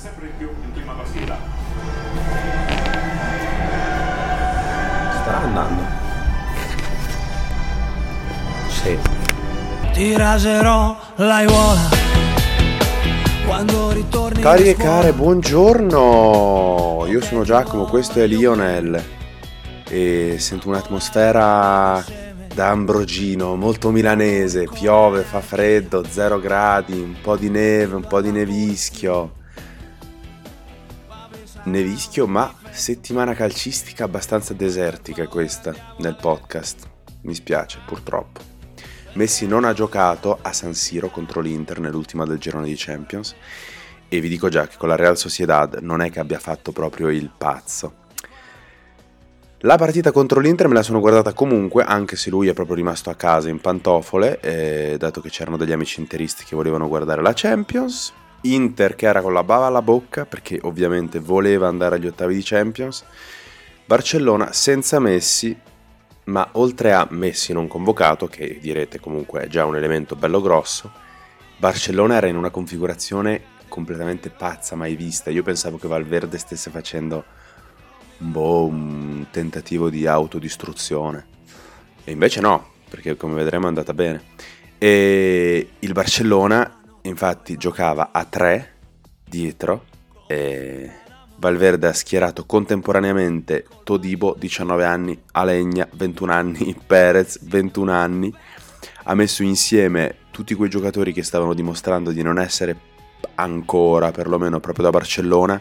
sempre di più in prima partita. Starà andando. Sì. Ti raserò l'aiuola quando ritorni Cari e care, buongiorno. Io sono Giacomo, questo è Lionel e sento un'atmosfera da Ambrogino, molto milanese. Piove, fa freddo, 0 gradi, un po' di neve, un po' di nevischio. Nevischio, ma settimana calcistica abbastanza desertica questa nel podcast. Mi spiace, purtroppo. Messi non ha giocato a San Siro contro l'Inter nell'ultima del girone di Champions e vi dico già che con la Real Sociedad non è che abbia fatto proprio il pazzo. La partita contro l'Inter me la sono guardata comunque, anche se lui è proprio rimasto a casa in pantofole, eh, dato che c'erano degli amici interisti che volevano guardare la Champions. Inter che era con la bava alla bocca, perché ovviamente voleva andare agli ottavi di Champions. Barcellona senza Messi, ma oltre a Messi non convocato, che direte comunque è già un elemento bello grosso, Barcellona era in una configurazione completamente pazza, mai vista. Io pensavo che Valverde stesse facendo un, boh, un tentativo di autodistruzione. E invece no, perché come vedremo è andata bene. E il Barcellona infatti giocava a 3 dietro e Valverde ha schierato contemporaneamente Todibo 19 anni, Alegna 21 anni, Perez 21 anni, ha messo insieme tutti quei giocatori che stavano dimostrando di non essere ancora, perlomeno proprio da Barcellona,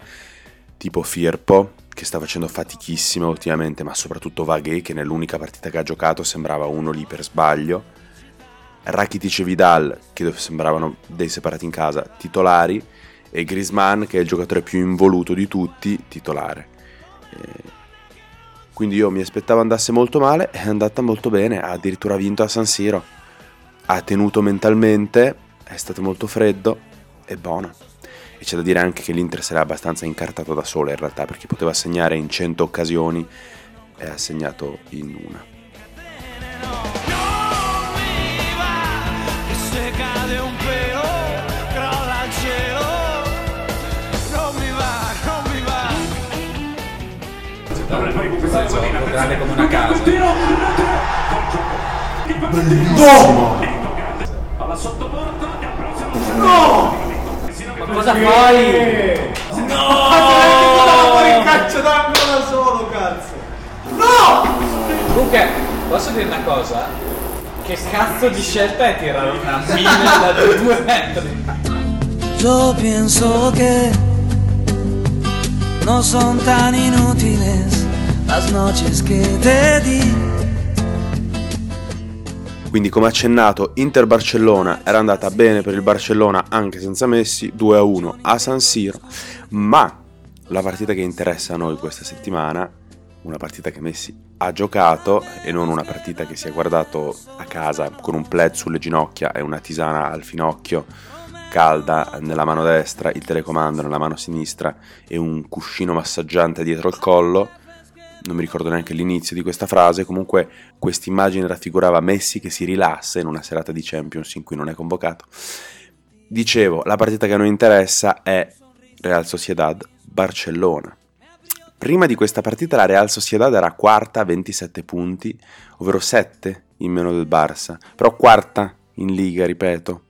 tipo Firpo che sta facendo fatichissima ultimamente, ma soprattutto Vaghe che nell'unica partita che ha giocato sembrava uno lì per sbaglio. Rakitic e Vidal che sembravano dei separati in casa, titolari e Griezmann che è il giocatore più involuto di tutti, titolare. Eh, quindi io mi aspettavo andasse molto male, è andata molto bene, ha addirittura vinto a San Siro, ha tenuto mentalmente, è stato molto freddo, è buono. E c'è da dire anche che l'Inter se l'è abbastanza incartato da sola in realtà, perché poteva segnare in 100 occasioni e ha segnato in una. Grande come una casa. Bellissimo! Alla sottoporta, No! Ma cosa fai? fuori calcio d'angolo da solo, cazzo! Comunque, posso dire una cosa? Che cazzo di scelta è tirare una mina da due metri? Yo pienso que no son tan inútiles las noches que te di. Quindi come accennato, Inter-Barcellona era andata bene per il Barcellona anche senza Messi, 2-1 a San Siro, ma la partita che interessa a noi questa settimana, una partita che Messi ha giocato e non una partita che si è guardato a casa con un plaid sulle ginocchia e una tisana al finocchio calda nella mano destra, il telecomando nella mano sinistra e un cuscino massaggiante dietro il collo, non mi ricordo neanche l'inizio di questa frase, comunque quest'immagine raffigurava Messi che si rilassa in una serata di Champions in cui non è convocato. Dicevo, la partita che a noi interessa è Real Sociedad Barcellona. Prima di questa partita la Real Sociedad era quarta a 27 punti, ovvero 7 in meno del Barça, però quarta in liga, ripeto.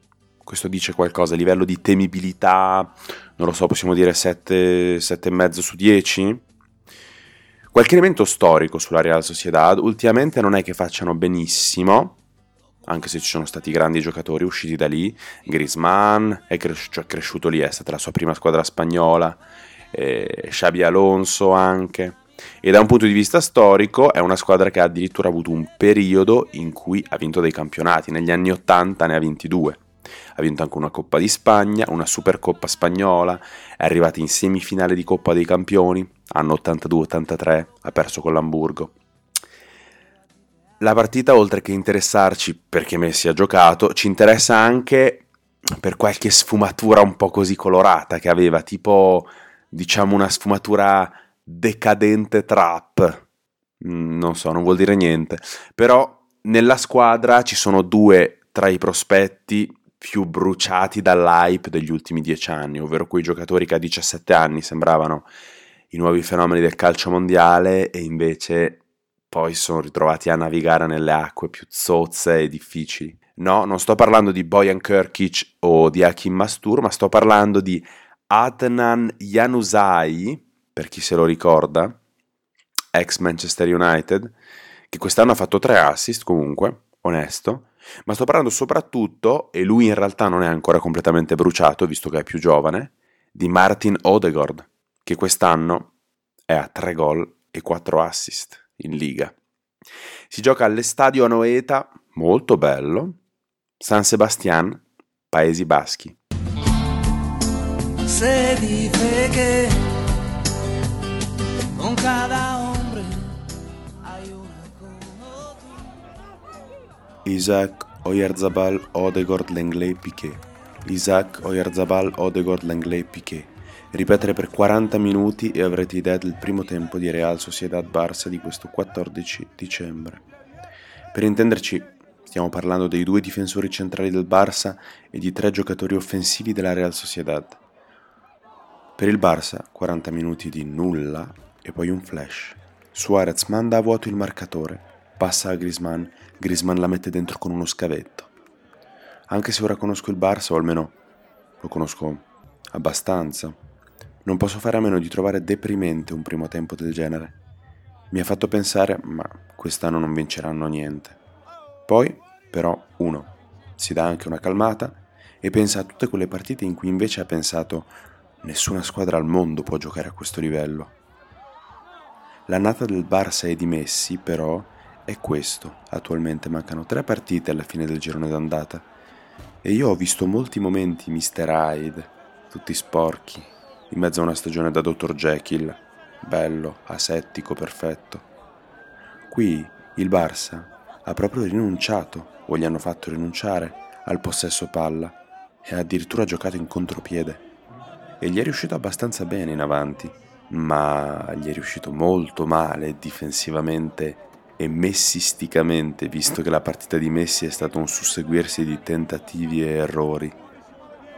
Questo dice qualcosa a livello di temibilità, non lo so, possiamo dire 7, 7,5 su 10? Qualche elemento storico sulla Real Sociedad, ultimamente non è che facciano benissimo, anche se ci sono stati grandi giocatori usciti da lì, Griezmann è, cres- cioè, cresciuto lì, è stata la sua prima squadra spagnola, eh, Xabi Alonso anche, e da un punto di vista storico è una squadra che ha addirittura avuto un periodo in cui ha vinto dei campionati, negli anni 80 ne ha vinti due. Ha vinto anche una Coppa di Spagna, una Supercoppa spagnola, è arrivata in semifinale di Coppa dei Campioni, anno 82-83, ha perso con l'Hamburgo. La partita, oltre che interessarci perché Messi ha giocato, ci interessa anche per qualche sfumatura un po' così colorata che aveva, tipo diciamo una sfumatura decadente trap. Mm, Non so, non vuol dire niente. Però nella squadra ci sono due tra i prospetti più bruciati dall'hype degli ultimi dieci anni, ovvero quei giocatori che a 17 anni sembravano i nuovi fenomeni del calcio mondiale e invece poi sono ritrovati a navigare nelle acque più zozze e difficili. No, non sto parlando di Bojan Kirkic o di Hakim Mastur, ma sto parlando di Adnan Januzaj, per chi se lo ricorda, ex Manchester United, che quest'anno ha fatto tre assist comunque, onesto, ma sto parlando soprattutto, e lui in realtà non è ancora completamente bruciato, visto che è più giovane, di Martin Odegaard, che quest'anno è a 3 gol e 4 assist in Liga. Si gioca all'Estadio Anoeta, molto bello, San Sebastián, Paesi Baschi. Se dice que con cada Isaac Oyarzabal Odegaard Langley Piquet. Isaac Oyarzabal Odegaard Langley Piquet. Ripetere per 40 minuti e avrete idea del primo tempo di Real Sociedad Barça di questo 14 dicembre. Per intenderci, stiamo parlando dei due difensori centrali del Barça e di tre giocatori offensivi della Real Sociedad. Per il Barça, 40 minuti di nulla e poi un flash. Suarez manda a vuoto il marcatore, passa a Griezmann, Griezmann la mette dentro con uno scavetto. Anche se ora conosco il Barça, o almeno lo conosco abbastanza, non posso fare a meno di trovare deprimente un primo tempo del genere. Mi ha fatto pensare, ma quest'anno non vinceranno niente. Poi, però, uno si dà anche una calmata e pensa a tutte quelle partite in cui invece ha pensato nessuna squadra al mondo può giocare a questo livello. L'annata del Barça e di Messi, però, è questo. Attualmente mancano tre partite alla fine del girone d'andata. E io ho visto molti momenti Mr. Hyde, tutti sporchi, in mezzo a una stagione da Dr. Jekyll, bello, asettico, perfetto. Qui il Barça ha proprio rinunciato, o gli hanno fatto rinunciare, al possesso palla e ha addirittura giocato in contropiede. E gli è riuscito abbastanza bene in avanti, ma gli è riuscito molto male difensivamente e messisticamente, visto che la partita di Messi è stata un susseguirsi di tentativi e errori.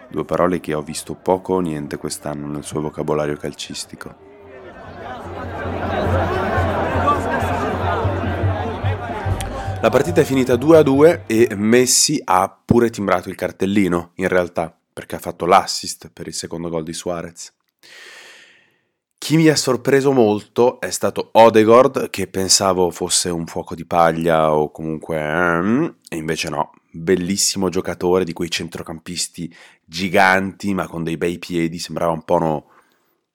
Due parole che ho visto poco o niente quest'anno nel suo vocabolario calcistico. La partita è finita 2 a 2 e Messi ha pure timbrato il cartellino, in realtà, perché ha fatto l'assist per il secondo gol di Suarez. Chi mi ha sorpreso molto è stato Odegaard, che pensavo fosse un fuoco di paglia o comunque... ehm, e invece no, bellissimo giocatore di quei centrocampisti giganti ma con dei bei piedi, sembrava un po' uno,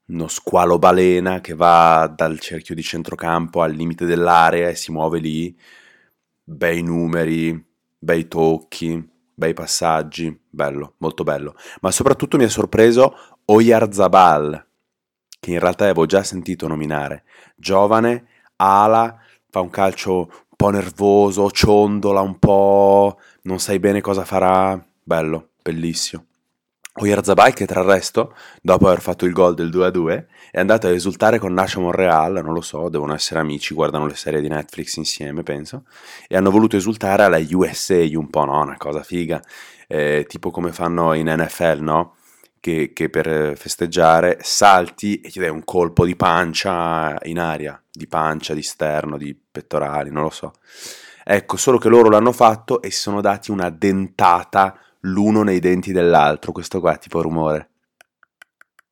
uno squalo balena che va dal cerchio di centrocampo al limite dell'area e si muove lì, bei numeri, bei tocchi, bei passaggi, bello, molto bello. Ma soprattutto mi ha sorpreso Oyarzabal, che in realtà avevo già sentito nominare. Giovane, ala, fa un calcio un po' nervoso, ciondola un po', non sai bene cosa farà. Bello, bellissimo. Oyarzabal che tra il resto, dopo aver fatto il gol del 2-2, è andato a esultare con Nacho Monreal, non lo so, devono essere amici, guardano le serie di Netflix insieme, penso, e hanno voluto esultare alla USA un po', no? Una cosa figa, eh, tipo come fanno in NFL, no? Che, che per festeggiare salti e ti dai un colpo di pancia in aria, di pancia, di sterno, di pettorali, non lo so. Ecco, solo che loro l'hanno fatto e si sono dati una dentata l'uno nei denti dell'altro, questo qua tipo rumore.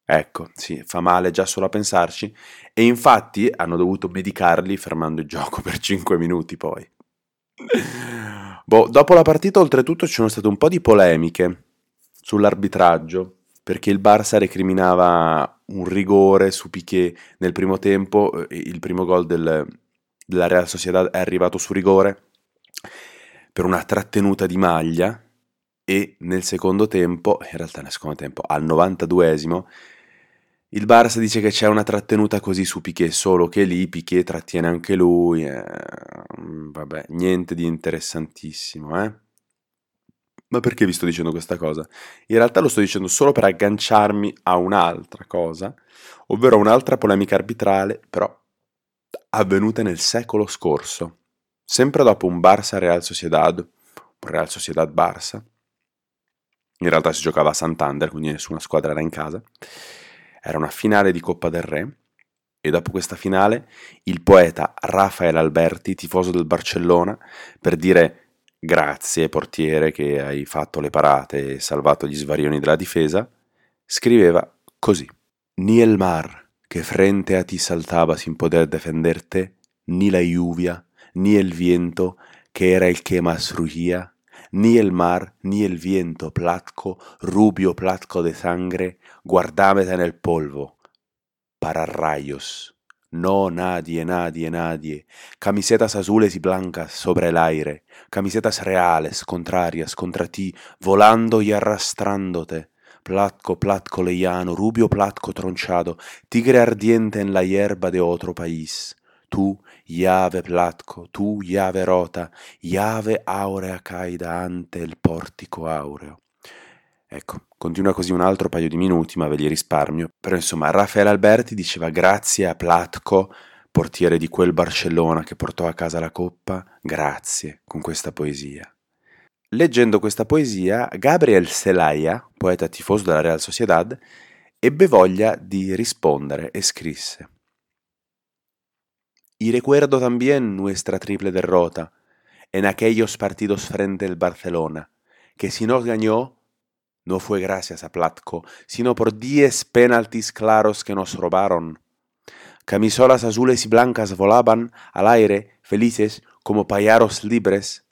Ecco, sì, fa male già solo a pensarci. E infatti hanno dovuto medicarli fermando il gioco per 5 minuti poi. boh, dopo la partita oltretutto ci sono state un po' di polemiche sull'arbitraggio, perché il Barça recriminava un rigore su Piquet nel primo tempo, eh, il primo gol del, della Real Sociedad è arrivato su rigore per una trattenuta di maglia e nel secondo tempo, in realtà nel secondo tempo, al 92esimo, il Barça dice che c'è una trattenuta così su Piquet, solo che lì Piquet trattiene anche lui, eh, vabbè, niente di interessantissimo, eh. Ma perché vi sto dicendo questa cosa? In realtà lo sto dicendo solo per agganciarmi a un'altra cosa, ovvero un'altra polemica arbitrale, però avvenuta nel secolo scorso, sempre dopo un Barça Real Sociedad, un Real Sociedad Barça, In realtà si giocava a Santander, quindi nessuna squadra era in casa. Era una finale di Coppa del Re e dopo questa finale il poeta Rafael Alberti, tifoso del Barcellona, per dire grazie portiere che hai fatto le parate e salvato gli svarioni della difesa, scriveva così. Ni el mar que frente a ti saltaba sin poder defenderte, ni la lluvia, ni el viento que era el que más rugía, ni el mar, ni el viento platco, rubio platco de sangre, guardámete en el polvo, para rayos. No, nadie, nadie, nadie. Camisetas azules y blancas sobre el aire, camisetas reales, contrarias, contra ti, volando y arrastrándote. Platco, platco leyano, rubio platco tronchado, tigre ardiente en la hierba de otro país. Tú, llave platco, tú, llave rota, llave aurea caida ante il portico aureo. Ecco, continua così un altro paio di minuti, ma ve li risparmio. Però insomma, Raffaele Alberti diceva grazie a Platco, portiere di quel Barcellona che portò a casa la coppa, grazie con questa poesia. Leggendo questa poesia, Gabriel Celaya, poeta tifoso della Real Sociedad, ebbe voglia di rispondere e scrisse Y recuerdo también nuestra triple derrota en aquellos partidos frente al Barcelona, que si nos ganó, no fue gracias a Platco, sino por diez penaltis claros que nos robaron. Camisolas azules y blancas volaban al aire, felices como payaros libres,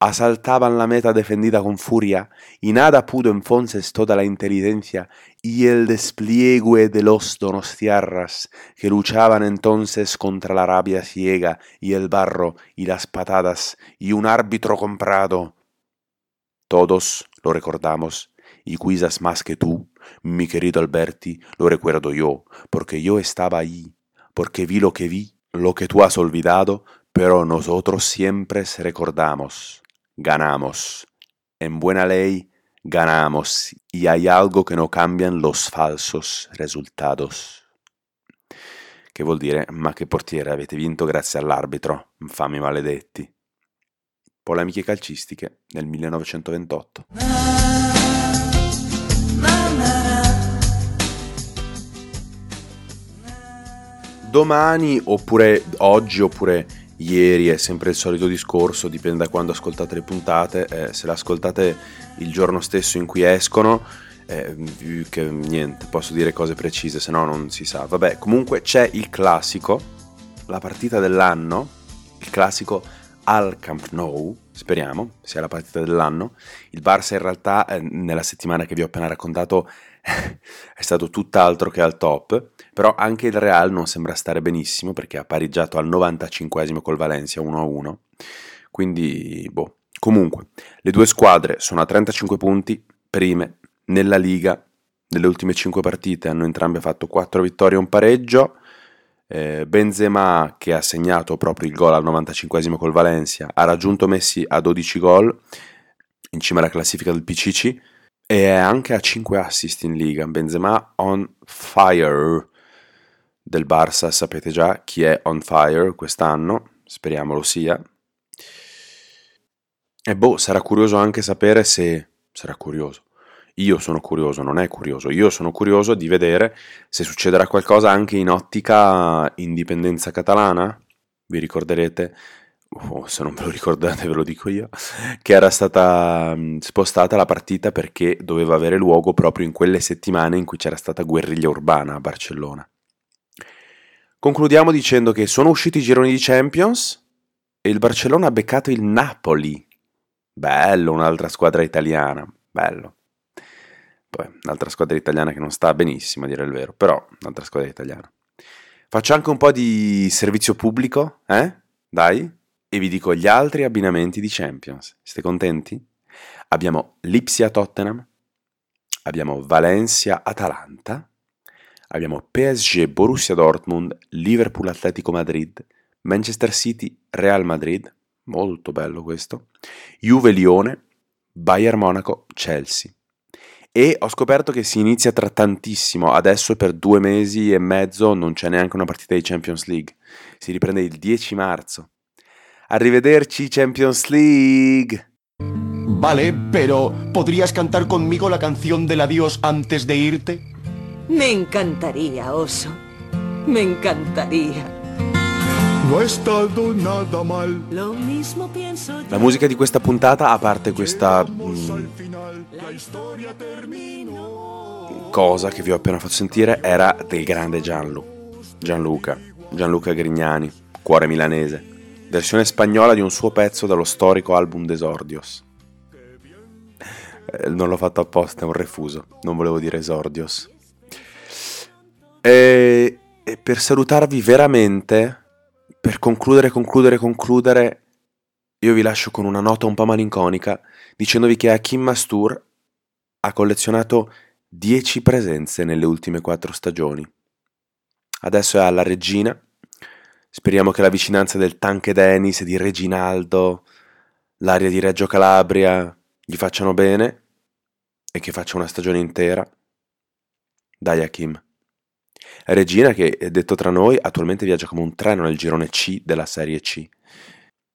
asaltaban la meta defendida con furia, y nada pudo entonces toda la inteligencia y el despliegue de los donostiarras, que luchaban entonces contra la rabia ciega y el barro y las patadas y un árbitro comprado. Todos lo recordamos, y quizás más que tú, mi querido Alberti, lo recuerdo yo, porque yo estaba ahí, porque vi lo que vi, lo que tú has olvidado, pero nosotros siempre recordamos ganamos. En buena ley, ganamos y hay algo che non cambian los falsos resultados. Che vuol dire, ma che portiere, avete vinto grazie all'arbitro, infami maledetti. Polemiche calcistiche nel 1928. Domani oppure oggi oppure ieri è sempre il solito discorso, dipende da quando ascoltate le puntate, eh, se le ascoltate il giorno stesso in cui escono, eh, che niente, posso dire cose precise, se no non si sa. Vabbè, comunque c'è il classico, la partita dell'anno, il classico al Camp Nou, speriamo sia la partita dell'anno. Il Barça in realtà eh, nella settimana che vi ho appena raccontato è stato tutt'altro che al top, però anche il Real non sembra stare benissimo perché ha pareggiato al 95 col Valencia 1-1, quindi boh. Comunque, le due squadre sono a 35 punti, prime nella Liga, nelle ultime 5 partite hanno entrambe fatto 4 vittorie e un pareggio, eh, Benzema che ha segnato proprio il gol al 95 col Valencia ha raggiunto Messi a 12 gol in cima alla classifica del PCC e è anche a 5 assist in Liga. Benzema on fire del Barça, sapete già chi è on fire quest'anno, speriamo lo sia. E boh, sarà curioso anche sapere se... sarà curioso. Io sono curioso, non è curioso. Io sono curioso di vedere se succederà qualcosa anche in ottica indipendenza catalana. Vi ricorderete oh, se non ve lo ricordate ve lo dico io, che era stata spostata la partita perché doveva avere luogo proprio in quelle settimane in cui c'era stata guerriglia urbana a Barcellona. Concludiamo dicendo che sono usciti i gironi di Champions e il Barcellona ha beccato il Napoli. Bello, un'altra squadra italiana, bello. Poi, un'altra squadra italiana che non sta benissimo, a dire il vero, però un'altra squadra italiana. Faccio anche un po' di servizio pubblico, eh? Dai, e vi dico gli altri abbinamenti di Champions. Siete contenti? Abbiamo Lipsia Tottenham, abbiamo Valencia Atalanta, abbiamo PSG Borussia Dortmund, Liverpool Atletico Madrid, Manchester City Real Madrid, molto bello questo, Juve Lione, Bayern Monaco Chelsea. E ho scoperto che si inizia tra tantissimo, adesso per due mesi e mezzo non c'è neanche una partita di Champions League, si riprende il 10 marzo. Arrivederci Champions League! Vale, pero ¿podrías cantar conmigo la canción del adiós antes de irte? Me encantaría, oso. Me encantaría. No ha estado nada mal. Lo mismo pienso yo. La musica di questa puntata, a parte questa mm, historia terminó. cosa che vi ho appena fatto sentire, era del grande Gianlu, Gianluca, Gianluca Grignani, Cuore Milanese, versione spagnola di un suo pezzo dallo storico album Desordios. Eh, non l'ho fatto apposta, è un refuso, non volevo dire Esordios. E, e per salutarvi veramente, per concludere, concludere, concludere, io vi lascio con una nota un po' malinconica, dicendovi che Hakim Mastur ha collezionato 10 presenze nelle ultime 4 stagioni. Adesso è alla Regina. Speriamo che la vicinanza del Tanque Dennis e di Reginaldo, l'aria di Reggio Calabria gli facciano bene e che faccia una stagione intera. Dai Hakim. Regina che, eh, detto tra noi, attualmente viaggia come un treno nel girone C della Serie C.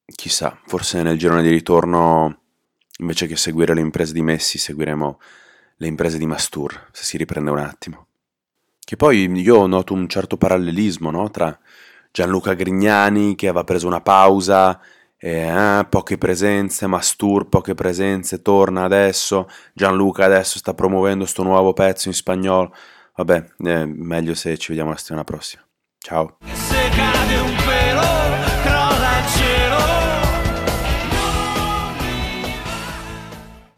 Chissà, forse nel girone di ritorno, invece che seguire le imprese di Messi, seguiremo le imprese di Mastur, se si riprende un attimo. Che poi io noto un certo parallelismo no? tra Gianluca Grignani che aveva preso una pausa, e, ah, poche presenze, Mastur poche presenze, torna adesso, Gianluca adesso sta promuovendo sto nuovo pezzo in spagnolo. Vabbè, eh, meglio se ci vediamo la settimana prossima. Ciao.